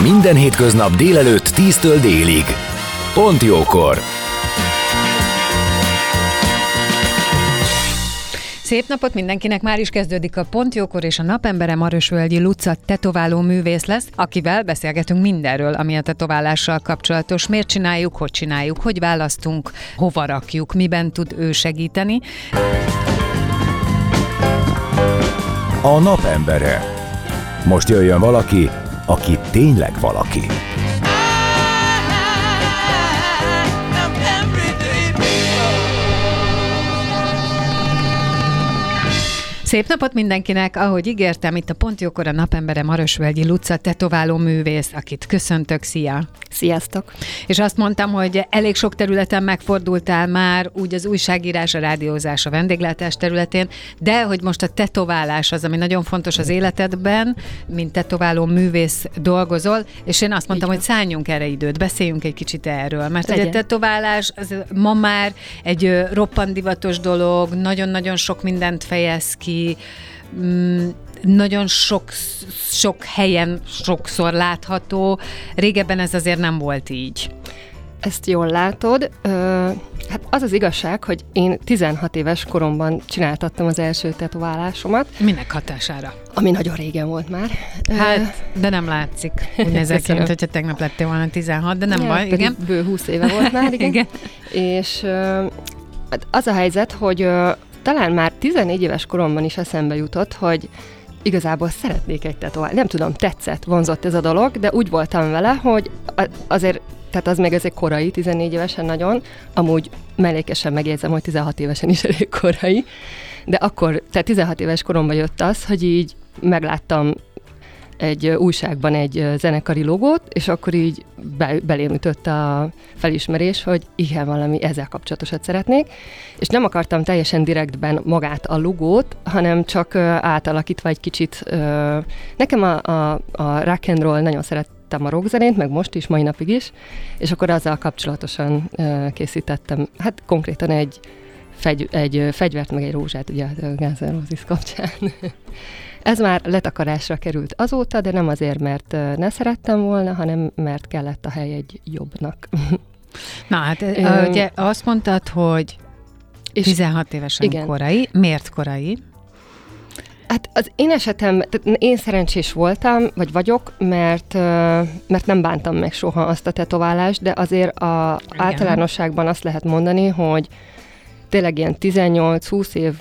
Minden hétköznap délelőtt 10-től délig. Pont jókor! Szép napot mindenkinek, már is kezdődik a Pontjókor, és a napembere Marosvölgyi Luca tetováló művész lesz, akivel beszélgetünk mindenről, ami a tetoválással kapcsolatos. Miért csináljuk, hogy csináljuk, hogy választunk, hova rakjuk, miben tud ő segíteni. A napembere. Most jöjjön valaki, aki tényleg valaki. Szép napot mindenkinek! Ahogy ígértem, itt a Pontjókor a napembere Marosvölgyi Luca tetováló művész, akit köszöntök, szia! Sziasztok! És azt mondtam, hogy elég sok területen megfordultál már, úgy az újságírás, a rádiózás, a vendéglátás területén, de hogy most a tetoválás az, ami nagyon fontos az életedben, mint tetováló művész dolgozol, és én azt mondtam, hogy szálljunk erre időt, beszéljünk egy kicsit erről, mert Legyen. a tetoválás az ma már egy roppandivatos dolog, nagyon-nagyon sok mindent fejez ki, mm, nagyon sok, sok helyen sokszor látható. Régebben ez azért nem volt így. Ezt jól látod. Ö, hát az az igazság, hogy én 16 éves koromban csináltattam az első tetoválásomat. Minek hatására? Ami nagyon régen volt már. Hát, de nem látszik. Úgy nézek ki, hogyha tegnap lettél volna 16, de nem ja, baj, igen. Bő 20 éve volt már, igen. igen. És ö, hát az a helyzet, hogy talán már 14 éves koromban is eszembe jutott, hogy igazából szeretnék egy tetoválást. Nem tudom, tetszett, vonzott ez a dolog, de úgy voltam vele, hogy azért tehát az még ezek korai, 14 évesen nagyon, amúgy mellékesen megjegyzem, hogy 16 évesen is elég korai, de akkor, tehát 16 éves koromban jött az, hogy így megláttam egy újságban egy zenekari logót, és akkor így be, belém ütött a felismerés, hogy igen, valami ezzel kapcsolatosat szeretnék, és nem akartam teljesen direktben magát a logót, hanem csak átalakítva egy kicsit. Nekem a, a, a rock and roll nagyon szerettem a rockzenét, meg most is, mai napig is, és akkor azzal kapcsolatosan készítettem, hát konkrétan egy, fegy, egy fegyvert, meg egy rózsát, ugye a Guns N' Roses kapcsán. Ez már letakarásra került azóta, de nem azért, mert ne szerettem volna, hanem mert kellett a hely egy jobbnak. Na hát, Ö, ugye azt mondtad, hogy 16 évesen igen. korai. Miért korai? Hát az én esetem, tehát én szerencsés voltam, vagy vagyok, mert, mert nem bántam meg soha azt a tetoválást, de azért a Igen. általánosságban azt lehet mondani, hogy tényleg ilyen 18-20 év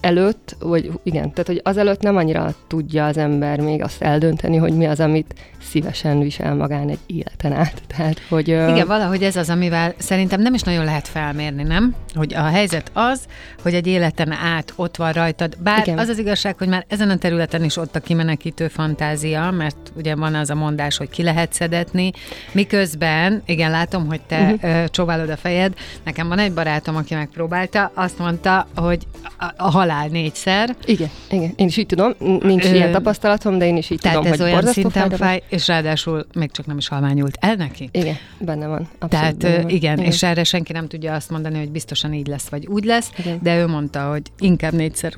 előtt, vagy igen, tehát hogy azelőtt nem annyira tudja az ember még azt eldönteni, hogy mi az, amit szívesen visel magán egy életen át. Tehát, hogy, Igen, valahogy ez az, amivel szerintem nem is nagyon lehet felmérni, nem? Hogy a helyzet az, hogy egy életen át ott van rajtad. Bár Igen. az az igazság, hogy már ezen a területen is ott a kimenekítő fantázia, mert ugye van az a mondás, hogy ki lehet szedetni, miközben, igen, látom, hogy te uh-huh. csóválod a fejed, nekem van egy barátom, aki megpróbálta, azt mondta, hogy a, a halál négyszer. Igen, igen, én is így tudom, nincs Ö, ilyen tapasztalatom, de én is így tehát tudom, ez hogy olyan szinten fáj, és ráadásul még csak nem is halványult el neki. Igen, benne van. Tehát benne van. Igen, igen, és erre senki nem tudja azt mondani, hogy biztosan így lesz, vagy úgy lesz, igen. de ő mondta, hogy inkább négyszer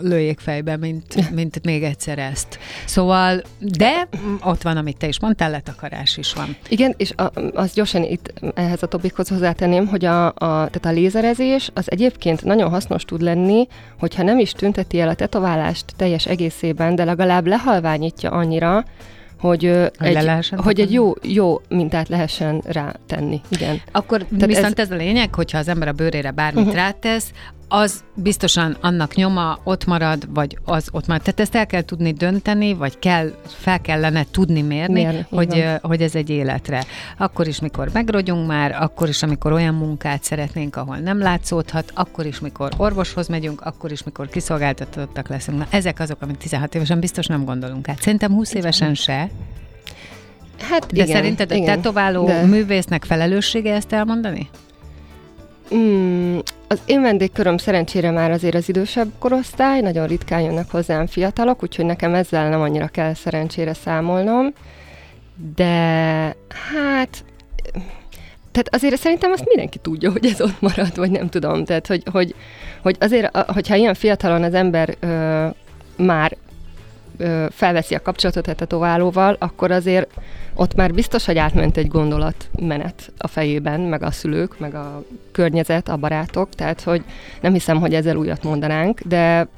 lőjék fejbe, mint, mint még egyszer ezt. Szóval, de ott van, amit te is mondtál, letakarás is van. Igen, és a, az gyorsan itt ehhez a topikhoz hozzátenném, hogy a, a, tehát a lézerezés az egyébként nagyon hasznos tud lenni, hogyha nem is tünteti el a tetoválást teljes egészében, de legalább lehalványítja annyira, hogy, hogy, egy, hogy egy jó, jó mintát lehessen rátenni. Igen. Akkor Tehát viszont ez, ez a lényeg, hogyha az ember a bőrére bármit uh-huh. rátesz, az biztosan annak nyoma ott marad, vagy az ott marad. Tehát ezt el kell tudni dönteni, vagy kell, fel kellene tudni mérni, Mérni, hogy, hogy ez egy életre. Akkor is, mikor megrogyunk már, akkor is, amikor olyan munkát szeretnénk, ahol nem látszódhat, akkor is, mikor orvoshoz megyünk, akkor is, mikor kiszolgáltatottak leszünk. Na, ezek azok, amit 16 évesen biztos nem gondolunk át. Szerintem 20 évesen se. Hát De igen, szerinted a igen, tetováló de- művésznek felelőssége ezt elmondani? Mm, az én vendégköröm szerencsére már azért az idősebb korosztály, nagyon ritkán jönnek hozzám fiatalok, úgyhogy nekem ezzel nem annyira kell szerencsére számolnom, de hát tehát azért szerintem azt mindenki tudja, hogy ez ott marad, vagy nem tudom. Tehát, hogy, hogy, hogy azért, hogyha ilyen fiatalon az ember ö, már felveszi a kapcsolatot a tetoválóval, akkor azért ott már biztos, hogy átment egy gondolatmenet a fejében, meg a szülők, meg a környezet, a barátok, tehát hogy nem hiszem, hogy ezzel újat mondanánk, de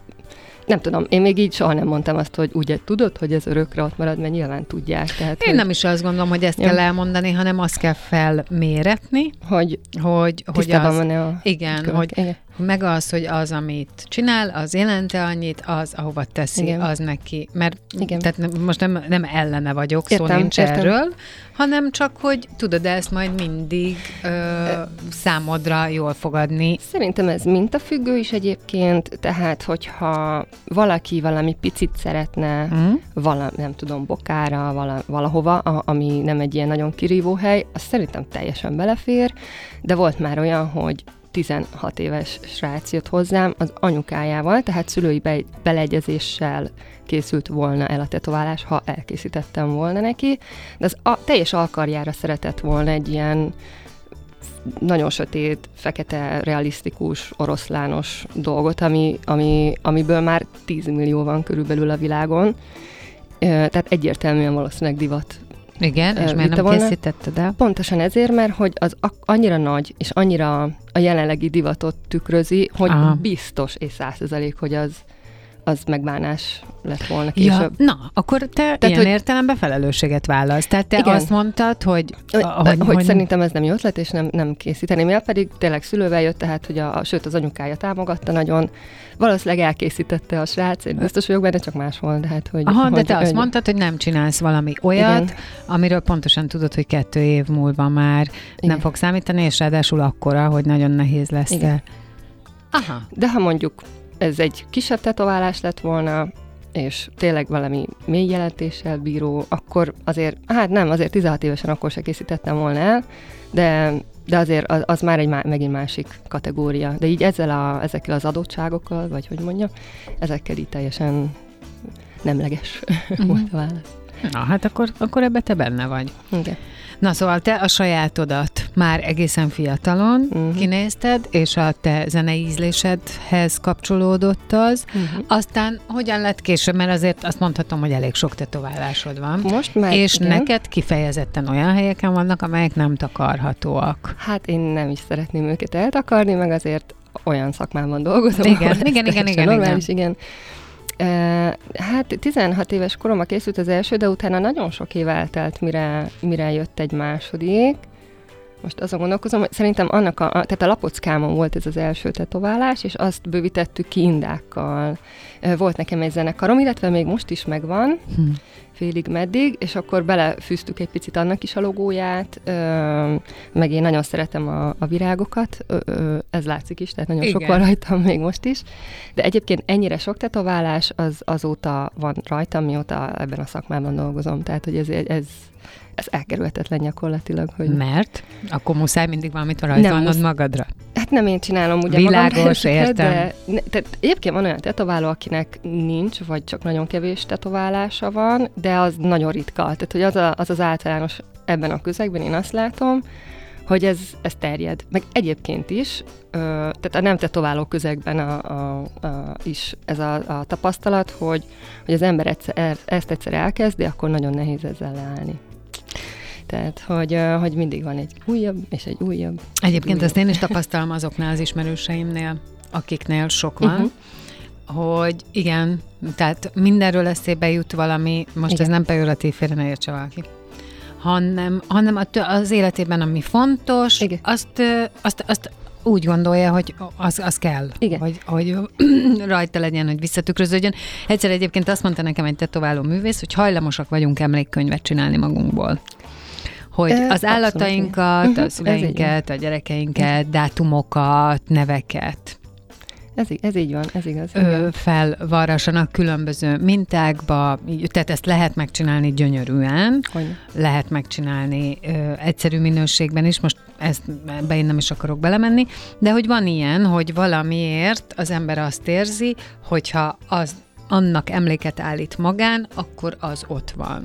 nem tudom, én még így soha nem mondtam azt, hogy ugye tudod, hogy ez örökre ott marad, mert nyilván tudják. Tehát, Én hogy, nem is azt gondolom, hogy ezt Ja. kell elmondani, hanem azt kell felméretni, hogy hogy, hogy az, van-e a igen, hogy Igen. Meg az, hogy az, amit csinál, az jelente annyit, az, ahova teszi, Igen. az neki. Mert Igen. tehát nem, most nem, nem ellene vagyok, Értem, szó nincs értem. erről, hanem csak, hogy tudod ezt majd mindig ö, számodra jól fogadni. Szerintem ez mintafüggő is egyébként, tehát hogyha valaki valami picit szeretne, Mm? vala, nem tudom, bokára, vala, valahova, a, ami nem egy ilyen nagyon kirívó hely, az szerintem teljesen belefér, de volt már olyan, hogy 16 éves srác jött hozzám az anyukájával, tehát szülői be, beleegyezéssel készült volna el a tetoválás, ha elkészítettem volna neki, de az a, teljes alkarjára szeretett volna egy ilyen nagyon sötét, fekete, realisztikus, oroszlános dolgot, ami, ami, amiből már 10 millió van körülbelül a világon. Tehát egyértelműen valószínűleg divat. Igen, és miért nem volna? készítetted el? Pontosan ezért, mert hogy az annyira nagy, és annyira a jelenlegi divatot tükrözi, hogy Aha. biztos és százszerzelék, hogy az, az megbánás lett volna Ja, később. na, akkor te Tehát, ilyen hogy- értelemben felelősséget vállalsz. Tehát te Igen. azt mondtad, hogy, Hogy, hogy, hogy, hogy szerintem ez nem jó ötlet, és nem, nem készíteném el, pedig tényleg szülővel jött, tehát hogy a, a, sőt az anyukája támogatta nagyon. Valószínűleg elkészítette a srác, én biztos vagyok benne, csak más volt. Tehát, hogy, Aha, de hogy, te azt hogy, mondtad, hogy nem csinálsz valami olyat, Igen. amiről pontosan tudod, hogy kettő év múlva már Igen. nem fog számítani, és ráadásul akkora, hogy nagyon nehéz lesz. Igen. te. Aha. De ha mondjuk ez egy kisebb tetoválás lett volna, és tényleg valami mély jelentéssel bíró, akkor azért, hát nem, azért 16 évesen akkor se készítettem volna el, de, de azért az, az már egy má, megint másik kategória. De így ezzel a, ezekkel az adottságokkal, vagy hogy mondjam, ezekkel így teljesen nemleges Mhm. volt a válasz. Na, hát akkor, akkor ebbe te benne vagy. Igen. Na szóval te a sajátodat már egészen fiatalon uh-huh. kinézted, és a te zenei ízlésedhez kapcsolódott az. Mhm. Aztán hogyan lett később, mert azért azt mondhatom, hogy elég sok tetoválásod van. Most már és igen. neked kifejezetten olyan helyeken vannak, amelyek nem takarhatóak. Hát én nem is szeretném őket eltakarni, meg azért olyan szakmában dolgozom. Igen, igen, igen, igen, Normális, igen. E, hát 16 éves koromban készült az első, de utána nagyon sok év eltelt, mire, mire jött egy második. Most azon gondolkozom, hogy szerintem annak a, a, tehát a lapockámon volt ez az első tetoválás, és azt bővítettük ki indákkal. Volt nekem egy zenekarom, illetve még most is megvan, Hm. félig meddig, és akkor belefűztük egy picit annak is a logóját, ö, meg én nagyon szeretem a, a virágokat, ö, ö, ez látszik is, tehát nagyon sok Igen. van rajtam még most is, de egyébként ennyire sok tetoválás az azóta van rajtam, mióta ebben a szakmában dolgozom, tehát hogy ez, ez, ez elkerülhetetlen gyakorlatilag, hogy Mert akkor muszáj mindig valamit rajzolnod musz- magadra. Hát nem én csinálom ugye Világos, magam értem. De, ne, tehát egyébként van olyan tetováló, akinek nincs, vagy csak nagyon kevés tetoválása van, de az nagyon ritka. Tehát, hogy az, a, az az általános ebben a közegben, én azt látom, hogy ez, ez terjed. Meg egyébként is, ö, tehát a nem tetováló közegben a, a, a, is ez a, a tapasztalat, hogy, hogy az ember egyszer, ezt egyszer elkezdi, akkor nagyon nehéz ezzel leállni. Tehát, hogy, hogy mindig van egy újabb, és egy újabb. Egyébként újabb. ezt én is tapasztalom azoknál az ismerőseimnél, akiknél sok van, uh-huh. hogy igen, tehát mindenről eszébe jut valami, most Igen. ez nem pejoratív, félre ne értse valaki, hanem, hanem az életében, ami fontos, Igen. azt, azt, azt úgy gondolja, hogy az, az kell, Igen. Hogy, hogy rajta legyen, hogy visszatükröződjön. Egyszer egyébként azt mondta nekem egy tetováló művész, hogy hajlamosak vagyunk emlékkönyvet csinálni magunkból. Hogy az abszolút, állatainkat, igen. a Mhm, szüleinket, a gyerekeinket, dátumokat, neveket. Ez, ez így van, ez igaz. Ö, felvarrassanak különböző mintákba, tehát ezt lehet megcsinálni gyönyörűen, Hogy? lehet megcsinálni ö, egyszerű minőségben is, most ezt be én nem is akarok belemenni, de hogy van ilyen, hogy valamiért az ember azt érzi, hogyha az annak emléket állít magán, akkor az ott van.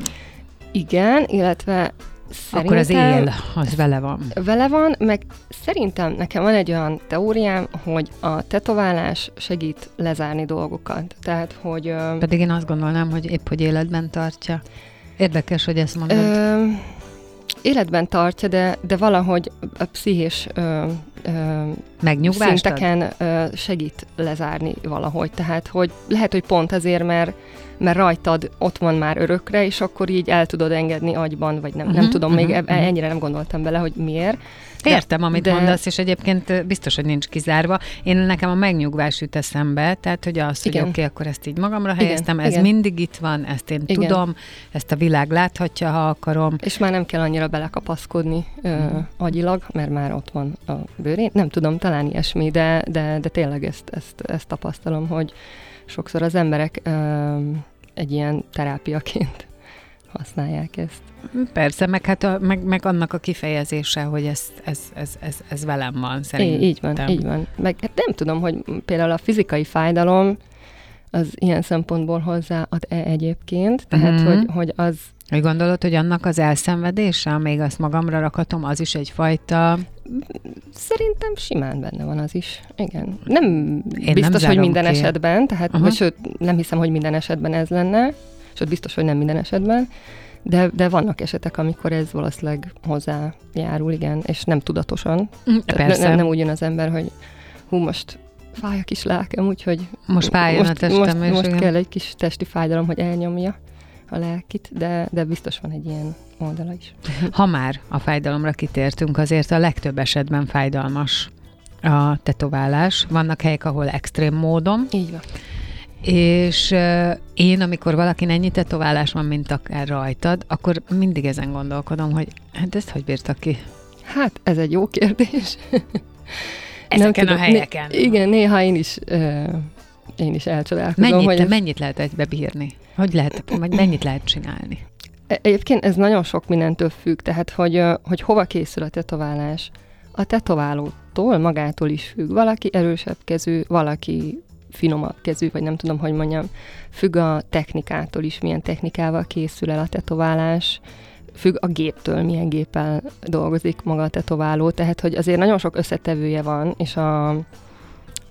Igen, illetve Szerintem Akkor az él, az vele van. Vele van, meg szerintem nekem van egy olyan teóriám, hogy a tetoválás segít lezárni dolgokat. Tehát, hogy... Pedig én azt gondolnám, hogy épp hogy életben tartja. Érdekes, hogy ezt mondod. Ö, életben tartja, de, de valahogy a pszichés ö, ö, Megnyugvást ad? szinteken ö, segít lezárni valahogy. Tehát, hogy lehet, hogy pont azért, mert mert rajtad ott van már örökre, és akkor így el tudod engedni agyban, vagy nem, uh-huh, nem Mhm, tudom, még mhm, eb- mhm. ennyire nem gondoltam bele, hogy miért. De- Értem, amit de- mondasz, és egyébként biztos, hogy nincs kizárva. Én nekem a megnyugvás jut eszembe, tehát hogy az, hogy oké, okay, akkor ezt így magamra Igen, helyeztem, ez igen. mindig itt van, ezt én Igen. tudom, ezt a világ láthatja, ha akarom. És már nem kell annyira belekapaszkodni ö, agyilag, mert már ott van a bőrén. Nem tudom, talán ilyesmi, de, de, de tényleg ezt, ezt, ezt tapasztalom, hogy sokszor az emberek ö, egy ilyen terápiaként használják ezt. Persze, meg, hát a, meg, meg annak a kifejezése, hogy ez, ez, ez, ez, ez velem van, szerintem. Így, így van, így van. Meg hát nem tudom, hogy például a fizikai fájdalom az ilyen szempontból hozzáad-e egyébként, tehát Mhm. hogy, hogy az Hogy gondolod, hogy annak az elszenvedése, amíg azt magamra rakhatom, az is egyfajta... Szerintem simán benne van az is. Igen. Nem nem biztos, hogy zárom minden ki. esetben, tehát, Aha. vagy sőt, nem hiszem, hogy minden esetben ez lenne, sőt, biztos, hogy nem minden esetben, de, de vannak esetek, amikor ez valószínűleg hozzájárul, igen, és nem tudatosan. Tehát Persze, Ne, nem, nem úgy jön az ember, hogy hú, most fáj a kis lelkem, úgyhogy most fájjon a most, testem, most, és most igen. kell egy kis testi fájdalom, hogy elnyomja a lelkit, de, de biztos van egy ilyen oldala is. Ha már a fájdalomra kitértünk, azért a legtöbb esetben fájdalmas a tetoválás. Vannak helyek, ahol extrém módon, Így van. és uh, én, amikor valakin ennyi tetoválás van, mint akár rajtad, akkor mindig ezen gondolkodom, hogy hát ezt hogy bírtak ki? Hát, ez egy jó kérdés. Ezeken a tudom, helyeken. Né- igen, néha én is, ö, én is elcsodálkozom, Mennyit, hogy mennyit lehet egybe bírni? Hogy lehet, vagy mennyit lehet csinálni? E- egyébként ez nagyon sok mindentől függ, tehát hogy, hogy hova készül a tetoválás. A tetoválótól magától is függ. Valaki erősebb kezű, valaki finomabb kezű, vagy nem tudom, hogy mondjam. Függ a technikától is, milyen technikával készül el a tetoválás. Függ a géptől, milyen géppel dolgozik maga a tetováló. Tehát, hogy azért nagyon sok összetevője van, és a,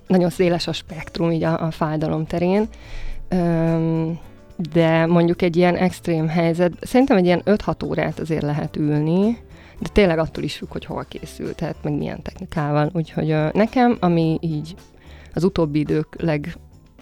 nagyon széles a spektrum így a, a fájdalom terén. Öm, de mondjuk egy ilyen extrém helyzet, szerintem egy ilyen 5-6 órát azért lehet ülni, de tényleg attól is függ, hogy hol készül, tehát meg milyen technikával. Úgyhogy nekem, ami így az utóbbi idők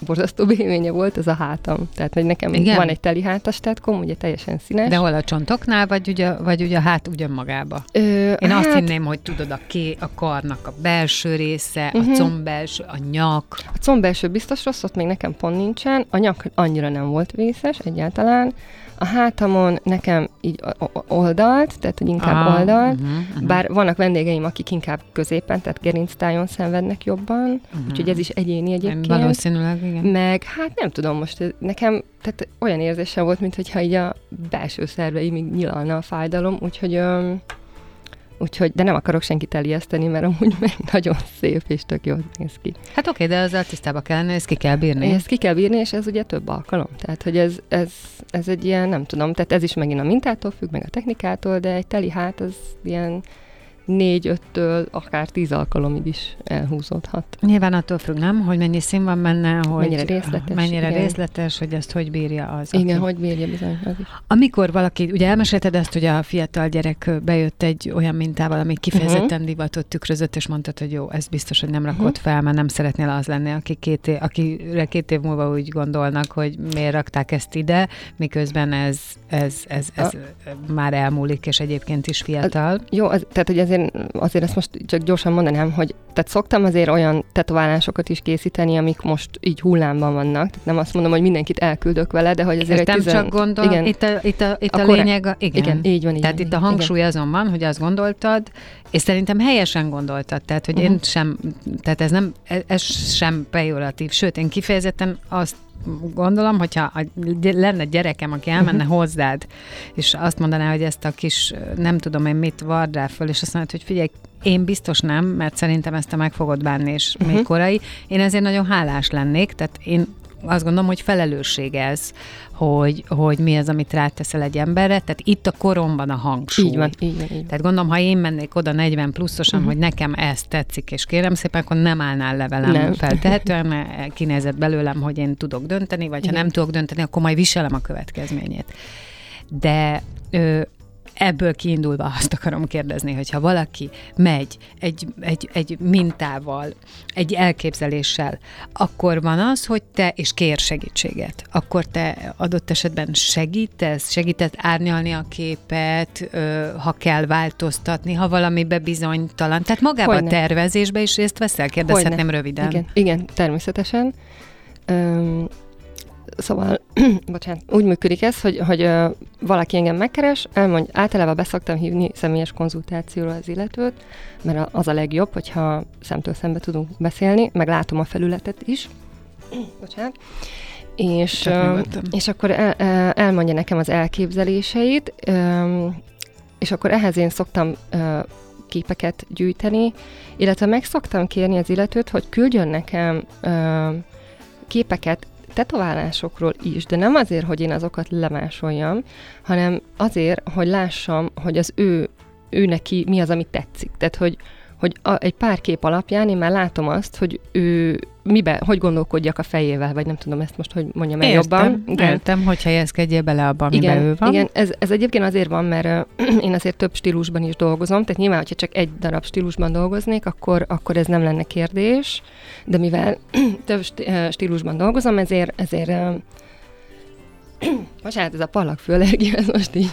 legborzasztóbb élménye volt, az a hátam. Tehát, hogy nekem Igen? Van egy teli hátas tetkom, ugye teljesen színes. De hol a csontoknál, vagy ugye, vagy ugye hát ugyan magába? Ö, Én hát... azt hát, hinném, hogy tudod, a, ké, a karnak a belső része, uh-huh. a Mhm. comb belső, a nyak. A combelső biztos rossz, ott még nekem pont nincsen. A nyak annyira nem volt vészes egyáltalán. A hátamon nekem így oldalt, tehát hogy inkább Ah, oldalt. uh-huh, uh-huh. Bár vannak vendégeim, akik inkább középen, tehát gerinctájon szenvednek jobban, uh-huh. úgyhogy ez is egyéni egyébként. Valószínűleg, igen. Meg hát nem tudom, most nekem tehát olyan érzése volt, mintha így a belső szerveim még nyilalna a fájdalom, úgyhogy, öm, úgyhogy de nem akarok senkit elijeszteni, mert amúgy meg nagyon szép és tök jól néz ki. Hát oké, de azzal tisztába kell lenni, ezt ki kell bírni. Ezt ki kell bírni, és ez ugye több alkalom. Tehát, hogy ez, ez, ez egy ilyen, nem tudom, tehát ez is megint a mintától függ, meg a technikától, de egy teli hát az ilyen négy-öttől akár tíz alkalomig is elhúzódhat. Nyilván attól függ, nem, hogy mennyi szín van benne, hogy Mennyire részletes, mennyire igen. részletes, hogy ezt hogy bírja az. Igen, aki. hogy bírja bizony az is. Amikor valaki, ugye elmesélted ezt, hogy a fiatal gyerek bejött egy olyan mintával, ami kifejezetten uh-huh. divatot tükrözött, és mondtad, hogy jó, ez biztos, hogy nem rakott uh-huh. fel, mert nem szeretnél az lenni, aki két év, akire két év múlva úgy gondolnak, hogy miért rakták ezt ide, miközben ez, ez, ez, ez már elmúlik, és egyébként is fiatal. Jó, az, tehát hogy ez azért, azért ezt most csak gyorsan mondanám, hogy tehát szoktam azért olyan tetoválásokat is készíteni, amik most így hullámban vannak. Tehát nem azt mondom, hogy mindenkit elküldök vele, de hogy azért Ezt egy nem tizen... csak gondol, igen, itt a, itt a, itt a, A korrekt- lényeg, a, igen. igen, így van, így Tehát van, itt a igen. hangsúly azon van, hogy azt gondoltad, és szerintem helyesen gondoltad, tehát hogy én Mhm. sem, tehát ez nem, ez- ez sem pejoratív, sőt, én kifejezetten azt gondolom, hogyha lenne gyerekem, aki elmenne Mhm. hozzád, és azt mondaná, hogy ezt a kis, nem tudom én mit vard rá föl, és azt mondod, hogy figyelj, én biztos nem, mert szerintem ezt te meg fogod bánni, és uh-huh. még Mhm. korai. Én ezért nagyon hálás lennék, tehát én azt gondolom, hogy felelősség ez, hogy, hogy mi az, amit ráteszel egy emberre. Tehát itt a koromban a hangsúly. Így van, így van, így van. Tehát gondolom, ha én mennék oda 40 pluszosan, uh-huh. hogy nekem ez tetszik, és kérem szépen, akkor nem állnál le velem Nem. feltehetően, mert kinézett belőlem, hogy én tudok dönteni, vagy Igen. ha nem tudok dönteni, akkor majd viselem a következményét. De ö, ebből kiindulva azt akarom kérdezni, hogy ha valaki megy egy, egy, egy mintával, egy elképzeléssel, akkor van az, hogy te, és kér segítséget, akkor te adott esetben segítesz, segített árnyalni a képet, ha kell változtatni, ha valamibe bizonytalan. Tehát magába Hogyne. a tervezésbe is részt veszel? Kérdezhetném Hogyne. röviden. Igen, igen, természetesen. Öm, szóval, bocsánat, úgy működik ez, hogy, hogy ö, valaki engem megkeres, elmondja, általában beszoktam hívni személyes konzultációra az illetőt, mert az a legjobb, hogyha szemtől szembe tudunk beszélni, meg látom a felületet is. bocsánat. És, ö, és akkor el, el- elmondja nekem az elképzeléseit, öm, és akkor ehhez én szoktam ö, képeket gyűjteni, illetve meg szoktam kérni az illetőt, hogy küldjön nekem ö, képeket tetoválásokról is, de nem azért, hogy én azokat lemásoljam, hanem azért, hogy lássam, hogy az ő, ő neki mi az, ami tetszik. Tehát, hogy, hogy a, egy pár kép alapján én már látom azt, hogy ő mibe, hogy gondolkodjak a fejével, vagy nem tudom ezt most, hogy mondjam el Értem, jobban. Igen. értem, hogy helyezkedjél bele abba, amiben Igen, ő van. igen ez, ez egyébként azért van, mert ö, én azért több stílusban is dolgozom, tehát nyilván, hogyha csak egy darab stílusban dolgoznék, akkor, akkor ez nem lenne kérdés, de mivel több stílusban dolgozom, ezért, ezért ö, Bocsánat, ez a pallagfőallergia, ez most így.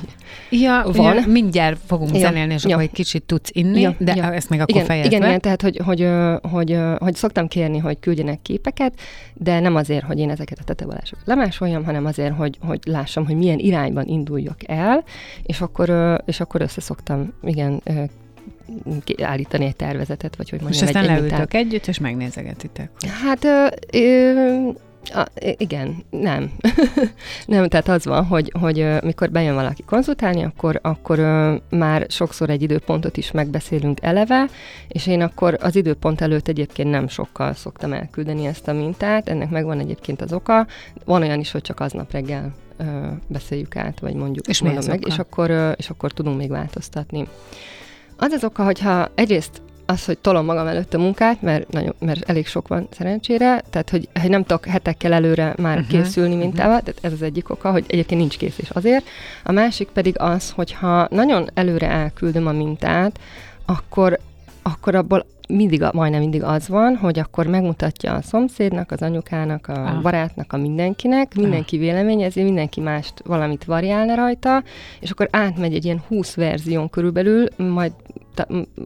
Ja, Van. ja, mindjárt fogunk Ja, zenélni, és ja. akkor egy kicsit tudsz inni, Ja, de ja. ezt még akkor Igen, fejezd igen, igen, tehát hogy, hogy, hogy, ö, hogy szoktam kérni, hogy küldjenek képeket, de nem azért, hogy én ezeket a tetoválásokat lemásoljam, hanem azért, hogy, hogy lássam, hogy milyen irányban induljak el, és akkor, és akkor össze szoktam, igen, állítani egy tervezetet, vagy hogy és mondjam, aztán egy, egy leültök mintát. együtt, és megnézegetitek. Hát ö, ö, a, igen, nem. nem, tehát az van, hogy, hogy mikor bejön valaki konzultálni, akkor, akkor már sokszor egy időpontot is megbeszélünk eleve, és én akkor az időpont előtt egyébként nem sokkal szoktam elküldeni ezt a mintát, ennek megvan egyébként az oka. Van olyan is, hogy csak aznap reggel beszéljük át, vagy mondjuk És mondom meg, és akkor, és akkor tudunk még változtatni. Az az oka, hogyha egyrészt az, hogy tolom magam előtt a munkát, mert, nagyon, mert elég sok van szerencsére, tehát hogy, hogy nem tudok hetekkel előre már uh-huh, készülni mhm. mintával, tehát ez az egyik oka, hogy egyébként nincs készés azért. A másik pedig az, hogyha nagyon előre elküldöm a mintát, akkor, akkor abból mindig, majdnem mindig az van, hogy akkor megmutatja a szomszédnak, az anyukának, a Ah. barátnak, a mindenkinek, mindenki véleményezi, mindenki mást valamit variálna rajta, és akkor átmegy egy ilyen 20 verzión körülbelül, majd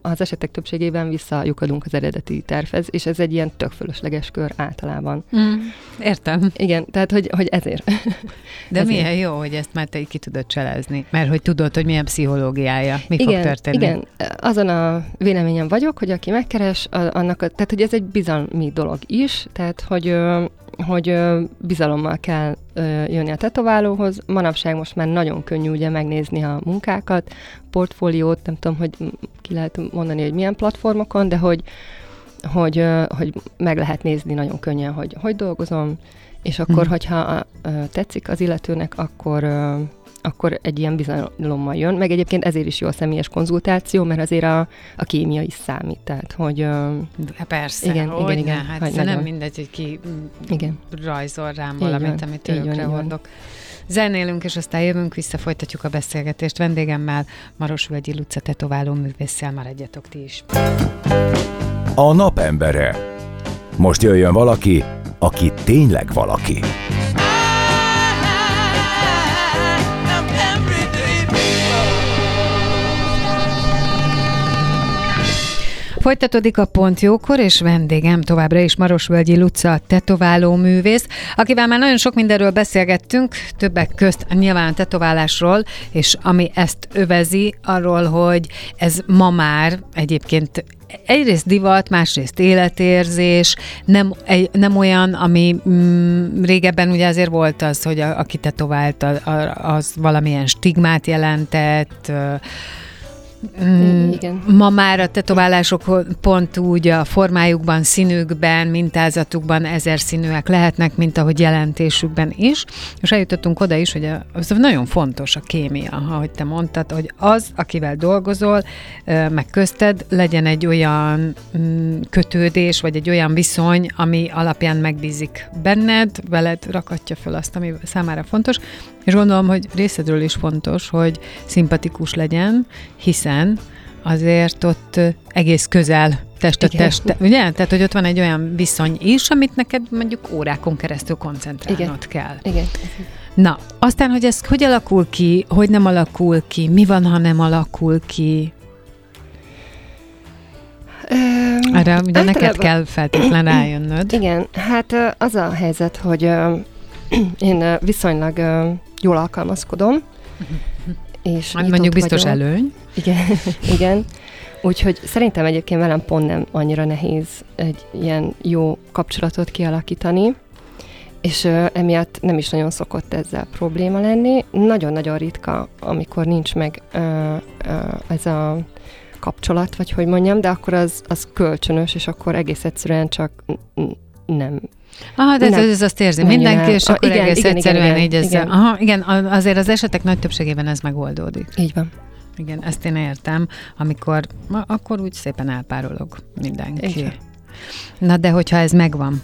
az esetek többségében visszajukadunk az eredeti tervhez, és ez egy ilyen tök fölösleges kör általában. Mm, értem. Igen, tehát hogy, hogy ezért. De Ezért. milyen jó, hogy ezt már te így ki tudod cselezni. Mert hogy tudod, hogy milyen pszichológiája, mi igen, fog történni. Igen, azon a véleményem vagyok, hogy aki megkeres, annak, a, tehát hogy ez egy bizalmi dolog is, tehát hogy, hogy bizalommal kell jönni a tetoválóhoz. Manapság most már nagyon könnyű ugye megnézni a munkákat, portfóliót, nem tudom, hogy ki lehet mondani, hogy milyen platformokon, de hogy, hogy, hogy meg lehet nézni nagyon könnyen, hogy hogy dolgozom, és akkor, Mhm. hogyha tetszik az illetőnek, akkor akkor egy ilyen bizalommal jön. Meg egyébként ezért is jó a személyes konzultáció, mert azért a, a kémia is számít. Tehát, hogy Hát Persze, Igen, hogy igen, ne, igen, hát hogy nem mindegy, hogy ki Igen. rajzol rám valamit, van, amit örökre így van. Zenélünk, és aztán jövünk vissza, folytatjuk a beszélgetést. Vendégemmel Maros Völgyi Luca tetováló művésszel maradjatok ti is. A napembere. Most jöjjön valaki, aki tényleg valaki. Folytatódik a Pont Jókor, és vendégem továbbra is Marosvölgyi Luca, tetováló művész, akivel már nagyon sok mindenről beszélgettünk, többek közt nyilván a tetoválásról, és ami ezt övezi, arról, hogy ez ma már egyébként egyrészt divat, másrészt életérzés, nem, egy, nem olyan, ami mm, régebben ugye azért volt az, hogy a, aki tetovált, az, valamilyen stigmát jelentett, Mm, Igen. Ma már a tetoválások pont úgy a formájukban, színükben, mintázatukban ezer színűek lehetnek, mint ahogy jelentésükben is. És eljutottunk oda is, hogy a, az nagyon fontos a kémia, ahogy te mondtad, hogy az, akivel dolgozol, meg közted, legyen egy olyan mm, kötődés, vagy egy olyan viszony, ami alapján megbízik benned, veled rakatja föl azt, ami számára fontos, és gondolom, hogy részedről is fontos, hogy szimpatikus legyen, hiszen azért ott egész közel test a test, ugye? Tehát, hogy ott van egy olyan viszony is, amit neked mondjuk órákon keresztül koncentrálnod Igen. kell. Igen. Na, aztán, hogy ez hogy alakul ki, hogy nem alakul ki, mi van, ha nem alakul ki? Um, Erre ugye neked kell feltétlenül rájönnöd. Igen, hát az a helyzet, hogy én viszonylag jól alkalmazkodom. És hát mondjuk biztos vagyok. előny. Igen, igen. Úgyhogy szerintem egyébként velem pont nem annyira nehéz egy ilyen jó kapcsolatot kialakítani, és uh, emiatt nem is nagyon szokott ezzel probléma lenni. Nagyon-nagyon ritka, amikor nincs meg uh, uh, ez a kapcsolat, vagy hogy mondjam, de akkor az, az kölcsönös, és akkor egész egyszerűen csak nem Aha, de ez, ez azt érzi mindenki, és akkor igen, egész igen, egyszerűen igen, így ezzel. Igen. Aha, igen, azért az esetek nagy többségében ez megoldódik. Így van. Igen, ezt én értem, amikor, akkor úgy szépen elpárolog mindenki. Igen. Na, de hogyha ez megvan,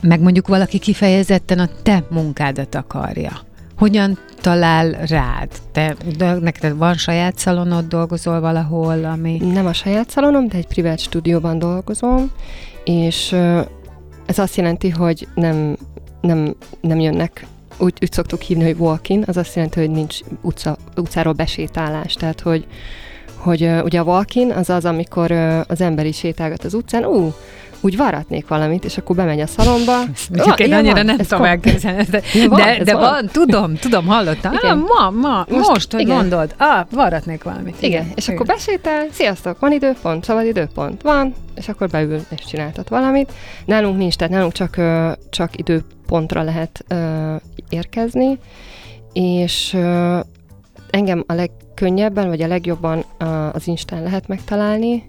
meg mondjuk valaki kifejezetten a te munkádat akarja, hogyan talál rád? Te, neked van saját szalonod, dolgozol valahol, ami... Nem a saját szalonom, de egy privát stúdióban dolgozom, és ez azt jelenti, hogy nem, nem, nem jönnek úgy, úgy szoktuk hívni, hogy walk-in, az azt jelenti, hogy nincs utca, utcáról besétálás. Tehát, hogy, hogy ugye a walk-in az az, amikor az ember is sétálgat az utcán, ú, úgy varatnék valamit, és akkor bemegy a szalomba. Mondjuk én annyira van, nem tudom elképzelni. De, van, de, de van. van, tudom, tudom, hallottam. Igen. Ah, ma, ma, most, most hogy igen. mondod, ah, varatnék valamit. Igen, igen. és igen. akkor besétál, sziasztok, van időpont, szabad időpont, van, és akkor beül és csináltat valamit. Nálunk nincs, tehát nálunk csak, csak időpontra lehet érkezni, és engem a legkönnyebben, vagy a legjobban az Instán lehet megtalálni,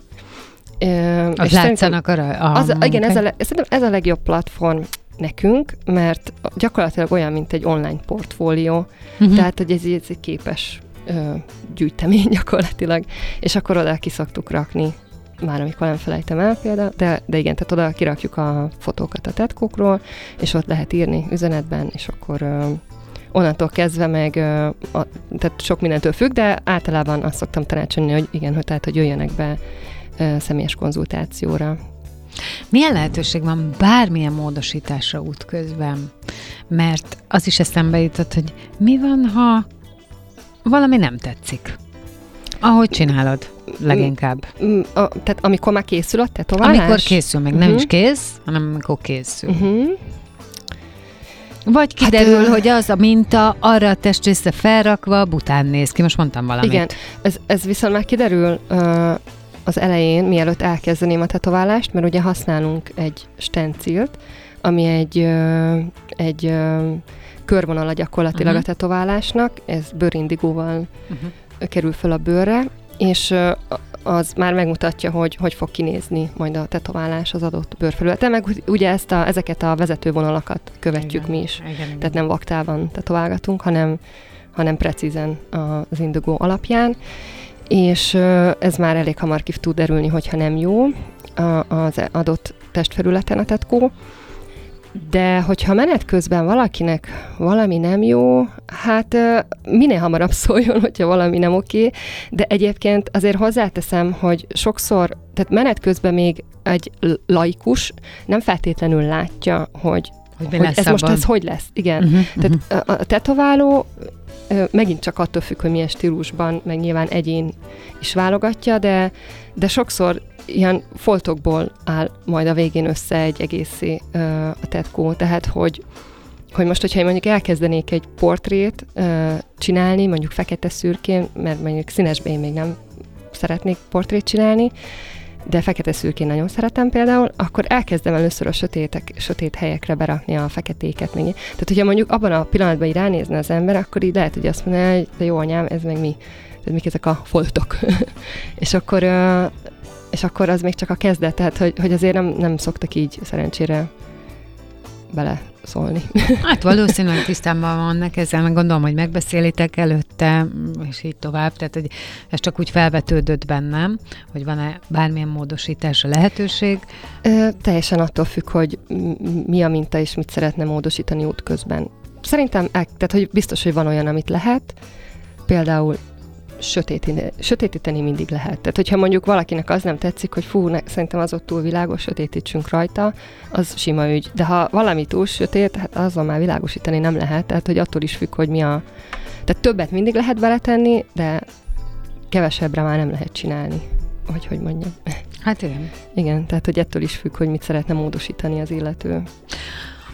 az látszanak a, a az, Igen, ez a, ez a legjobb platform nekünk, mert gyakorlatilag olyan, mint egy online portfólió, uh-huh. tehát hogy ez, ez egy képes ö, gyűjtemény gyakorlatilag, és akkor oda ki szoktuk rakni már amikor nem felejtem el például, de, de igen, tehát oda kirakjuk a fotókat a tetkókról, és ott lehet írni üzenetben, és akkor ö, onnantól kezdve meg, ö, a, tehát sok mindentől függ, de általában azt szoktam tanácsolni, hogy igen, hogy tehát, hogy jöjjenek be személyes konzultációra. Milyen lehetőség van bármilyen módosításra útközben? Mert az is eszembe jutott, hogy mi van, ha valami nem tetszik? Ahogy csinálod leginkább. Mm, a, tehát amikor már készül a tetoválás? Amikor készül, meg uh-huh. nem is mhm. kész, hanem amikor készül. Uh-huh. Vagy kiderül, hát, hogy az a minta arra a testrészre felrakva bután néz ki. Most mondtam valamit. Igen, ez, ez viszont már kiderül uh, az elején, mielőtt elkezdeném a tetoválást, mert ugye használunk egy stencilt, ami egy, egy körvonala gyakorlatilag uh-huh. a tetoválásnak, ez bőrindigóval uh-huh. kerül föl a bőrre, és az már megmutatja, hogy hogy fog kinézni majd a tetoválás az adott bőrfelületen, meg ugye ezt a, ezeket a vezetővonalakat követjük igen, mi is. Igen, igen. Tehát nem vaktában tetoválgatunk, hanem, hanem precízen az indigó alapján és ez már elég hamar ki tud derülni, hogyha nem jó az adott testfelületen a tetkó. De hogyha menet közben valakinek valami nem jó, hát minél hamarabb szóljon, hogyha valami nem oké, de egyébként azért hozzáteszem, hogy sokszor, tehát menet közben még egy laikus nem feltétlenül látja, hogy, hogy, hogy ez abban? most ez hogy lesz. Igen. Uh-huh, tehát uh-huh. a tetováló megint csak attól függ, hogy milyen stílusban, meg nyilván egyén is válogatja, de, de sokszor ilyen foltokból áll majd a végén össze egy egészé a tetkó, tehát hogy hogy most, hogyha én mondjuk elkezdenék egy portrét uh, csinálni, mondjuk fekete-szürkén, mert mondjuk színesben én még nem szeretnék portrét csinálni, de fekete szürkén nagyon szeretem például, akkor elkezdem először a sötétek, sötét helyekre berakni a feketéket. Még. Tehát, hogyha mondjuk abban a pillanatban így ránézne az ember, akkor így lehet, hogy azt mondja, hogy de jó anyám, ez meg mi? Tehát mik ezek a foltok? és akkor és akkor az még csak a kezdet, tehát hogy, hogy azért nem, nem szoktak így szerencsére bele szólni. Hát valószínűleg tisztában vannak ezzel, meg gondolom, hogy megbeszélitek előtte, és így tovább, tehát hogy ez csak úgy felvetődött bennem, hogy van-e bármilyen módosításra lehetőség? Ö, teljesen attól függ, hogy mi a minta, és mit szeretne módosítani útközben. Szerintem, tehát hogy biztos, hogy van olyan, amit lehet, például sötétíteni, sötétíteni mindig lehet. Tehát, hogyha mondjuk valakinek az nem tetszik, hogy fú, ne, szerintem az ott túl világos, sötétítsünk rajta, az sima ügy. De ha valami túl sötét, hát azzal már világosítani nem lehet, tehát hogy attól is függ, hogy mi a... Tehát többet mindig lehet beletenni, de kevesebbre már nem lehet csinálni. Vagy hogy mondjam. Hát igen. Igen, tehát hogy ettől is függ, hogy mit szeretne módosítani az illető.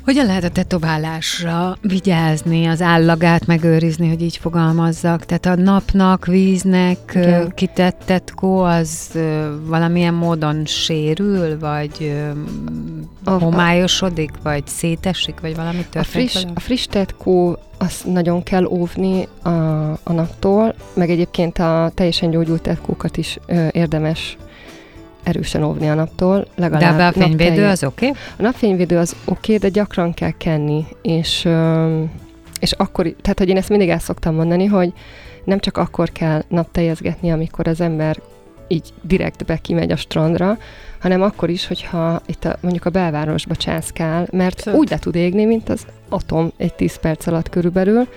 Hogyan lehet a tetoválásra vigyázni, az állagát megőrizni, hogy így fogalmazzak? Tehát a napnak, víznek Igen. kitett tetkó az valamilyen módon sérül, vagy a, homályosodik, vagy szétesik, vagy valami történik? A friss, a friss tetkó azt nagyon kell óvni a, a naptól, meg egyébként a teljesen gyógyult tetkókat is ö, érdemes erősen óvni a naptól. Legalább de a fényvédő az oké? Okay? A napfényvédő az oké, okay, de gyakran kell kenni, és, és akkor, tehát hogy én ezt mindig el szoktam mondani, hogy nem csak akkor kell napteljezgetni, amikor az ember így direktbe kimegy a strandra, hanem akkor is, hogyha itt a, mondjuk a belvárosba császkál, mert Szönt. úgy le tud égni, mint az atom egy 10 perc alatt körülbelül.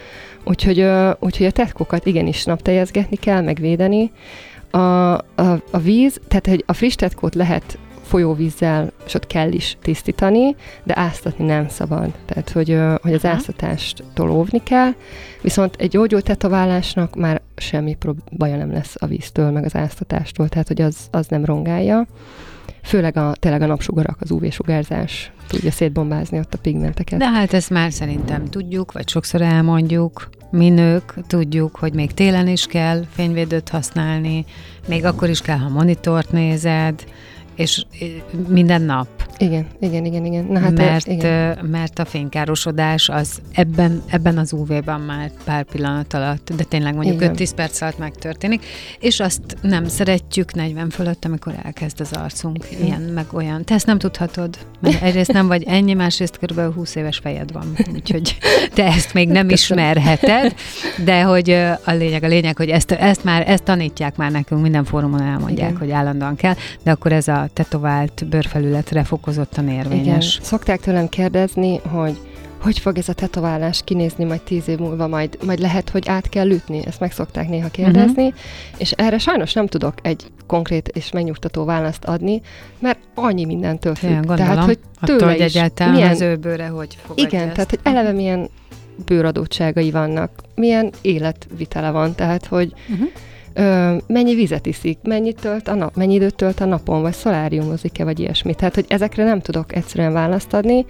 Úgyhogy, úgyhogy a tetkokat igenis napteljezgetni kell, megvédeni, a, a, a víz, tehát hogy a friss tetkót lehet folyóvízzel, és ott kell is tisztítani, de áztatni nem szabad. Tehát, hogy, hogy az áztatást óvni kell, viszont egy gyógyult tetoválásnak már semmi baja nem lesz a víztől, meg az áztatástól, tehát, hogy az, az nem rongálja. Főleg a, tényleg a napsugarak, az UV-sugárzás tudja szétbombázni ott a pigmenteket. De hát ezt már szerintem tudjuk, vagy sokszor elmondjuk, mi nők tudjuk, hogy még télen is kell fényvédőt használni, még akkor is kell, ha monitort nézed, és minden nap. Igen, igen, igen, igen. Na, hát mert, igen. mert a fénykárosodás az ebben, ebben az UV-ben már pár pillanat alatt, de tényleg mondjuk 5-10 perc alatt megtörténik, és azt nem szeretjük 40 fölött, amikor elkezd az arcunk igen. ilyen meg olyan. Te ezt nem tudhatod, mert egyrészt nem vagy ennyi, másrészt körülbelül 20 éves fejed van, úgyhogy te ezt még nem ismerheted, de hogy a lényeg, a lényeg, hogy ezt, ezt már, ezt tanítják már nekünk, minden fórumon elmondják, igen. hogy állandóan kell, de akkor ez a tetovált bőrfelületre fokozottan érvényes. Igen. Szokták tőlem kérdezni, hogy hogy fog ez a tetoválás kinézni majd tíz év múlva, majd, majd lehet, hogy át kell ütni, ezt meg szokták néha kérdezni, uh-huh. és erre sajnos nem tudok egy konkrét és megnyugtató választ adni, mert annyi mindentől függ. Igen, tehát, hogy tőle Attól, hogy egyáltalán milyen, az ő bőre hogy Igen, ezt. tehát, hogy eleve milyen bőradótságai vannak, milyen életvitele van, tehát, hogy uh-huh ö, mennyi vizet iszik, mennyit tölt a nap, mennyi időt tölt a napon, vagy szoláriumozik-e, vagy ilyesmi. Tehát, hogy ezekre nem tudok egyszerűen választ adni,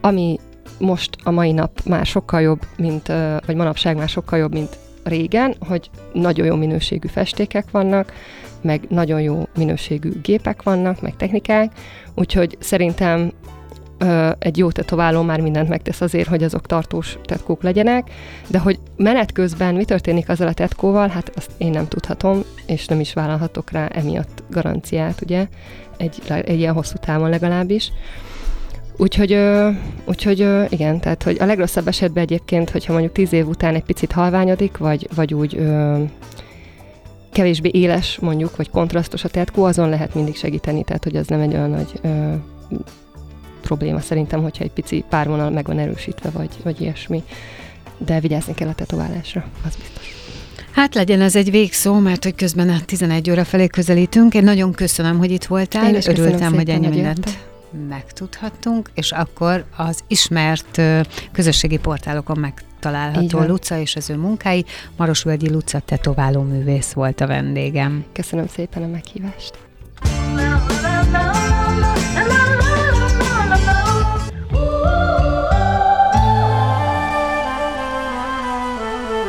ami most a mai nap már sokkal jobb, mint, vagy manapság már sokkal jobb, mint régen, hogy nagyon jó minőségű festékek vannak, meg nagyon jó minőségű gépek vannak, meg technikák, úgyhogy szerintem ö, egy jó tetováló már mindent megtesz azért, hogy azok tartós tetkók legyenek, de hogy menet közben mi történik azzal a tetkóval, hát azt én nem tudhatom, és nem is vállalhatok rá emiatt garanciát, ugye, egy, egy ilyen hosszú távon legalábbis. Úgyhogy, ö, úgyhogy ö, igen, tehát hogy a legrosszabb esetben egyébként, hogyha mondjuk tíz év után egy picit halványodik, vagy, vagy úgy ö, kevésbé éles mondjuk, vagy kontrasztos a tetkó, azon lehet mindig segíteni, tehát hogy az nem egy olyan nagy ö, probléma szerintem, hogyha egy pici párvonal meg van erősítve, vagy, vagy ilyesmi. De vigyázni kell a tetoválásra, az biztos. Hát legyen ez egy végszó, mert hogy közben a 11 óra felé közelítünk. Én nagyon köszönöm, hogy itt voltál. Én is Örültem, hogy ennyi mindent megtudhattunk, és akkor az ismert közösségi portálokon megtalálható Luca és az ő munkái. Marosvölgyi Luca tetováló művész volt a vendégem. Köszönöm szépen a meghívást.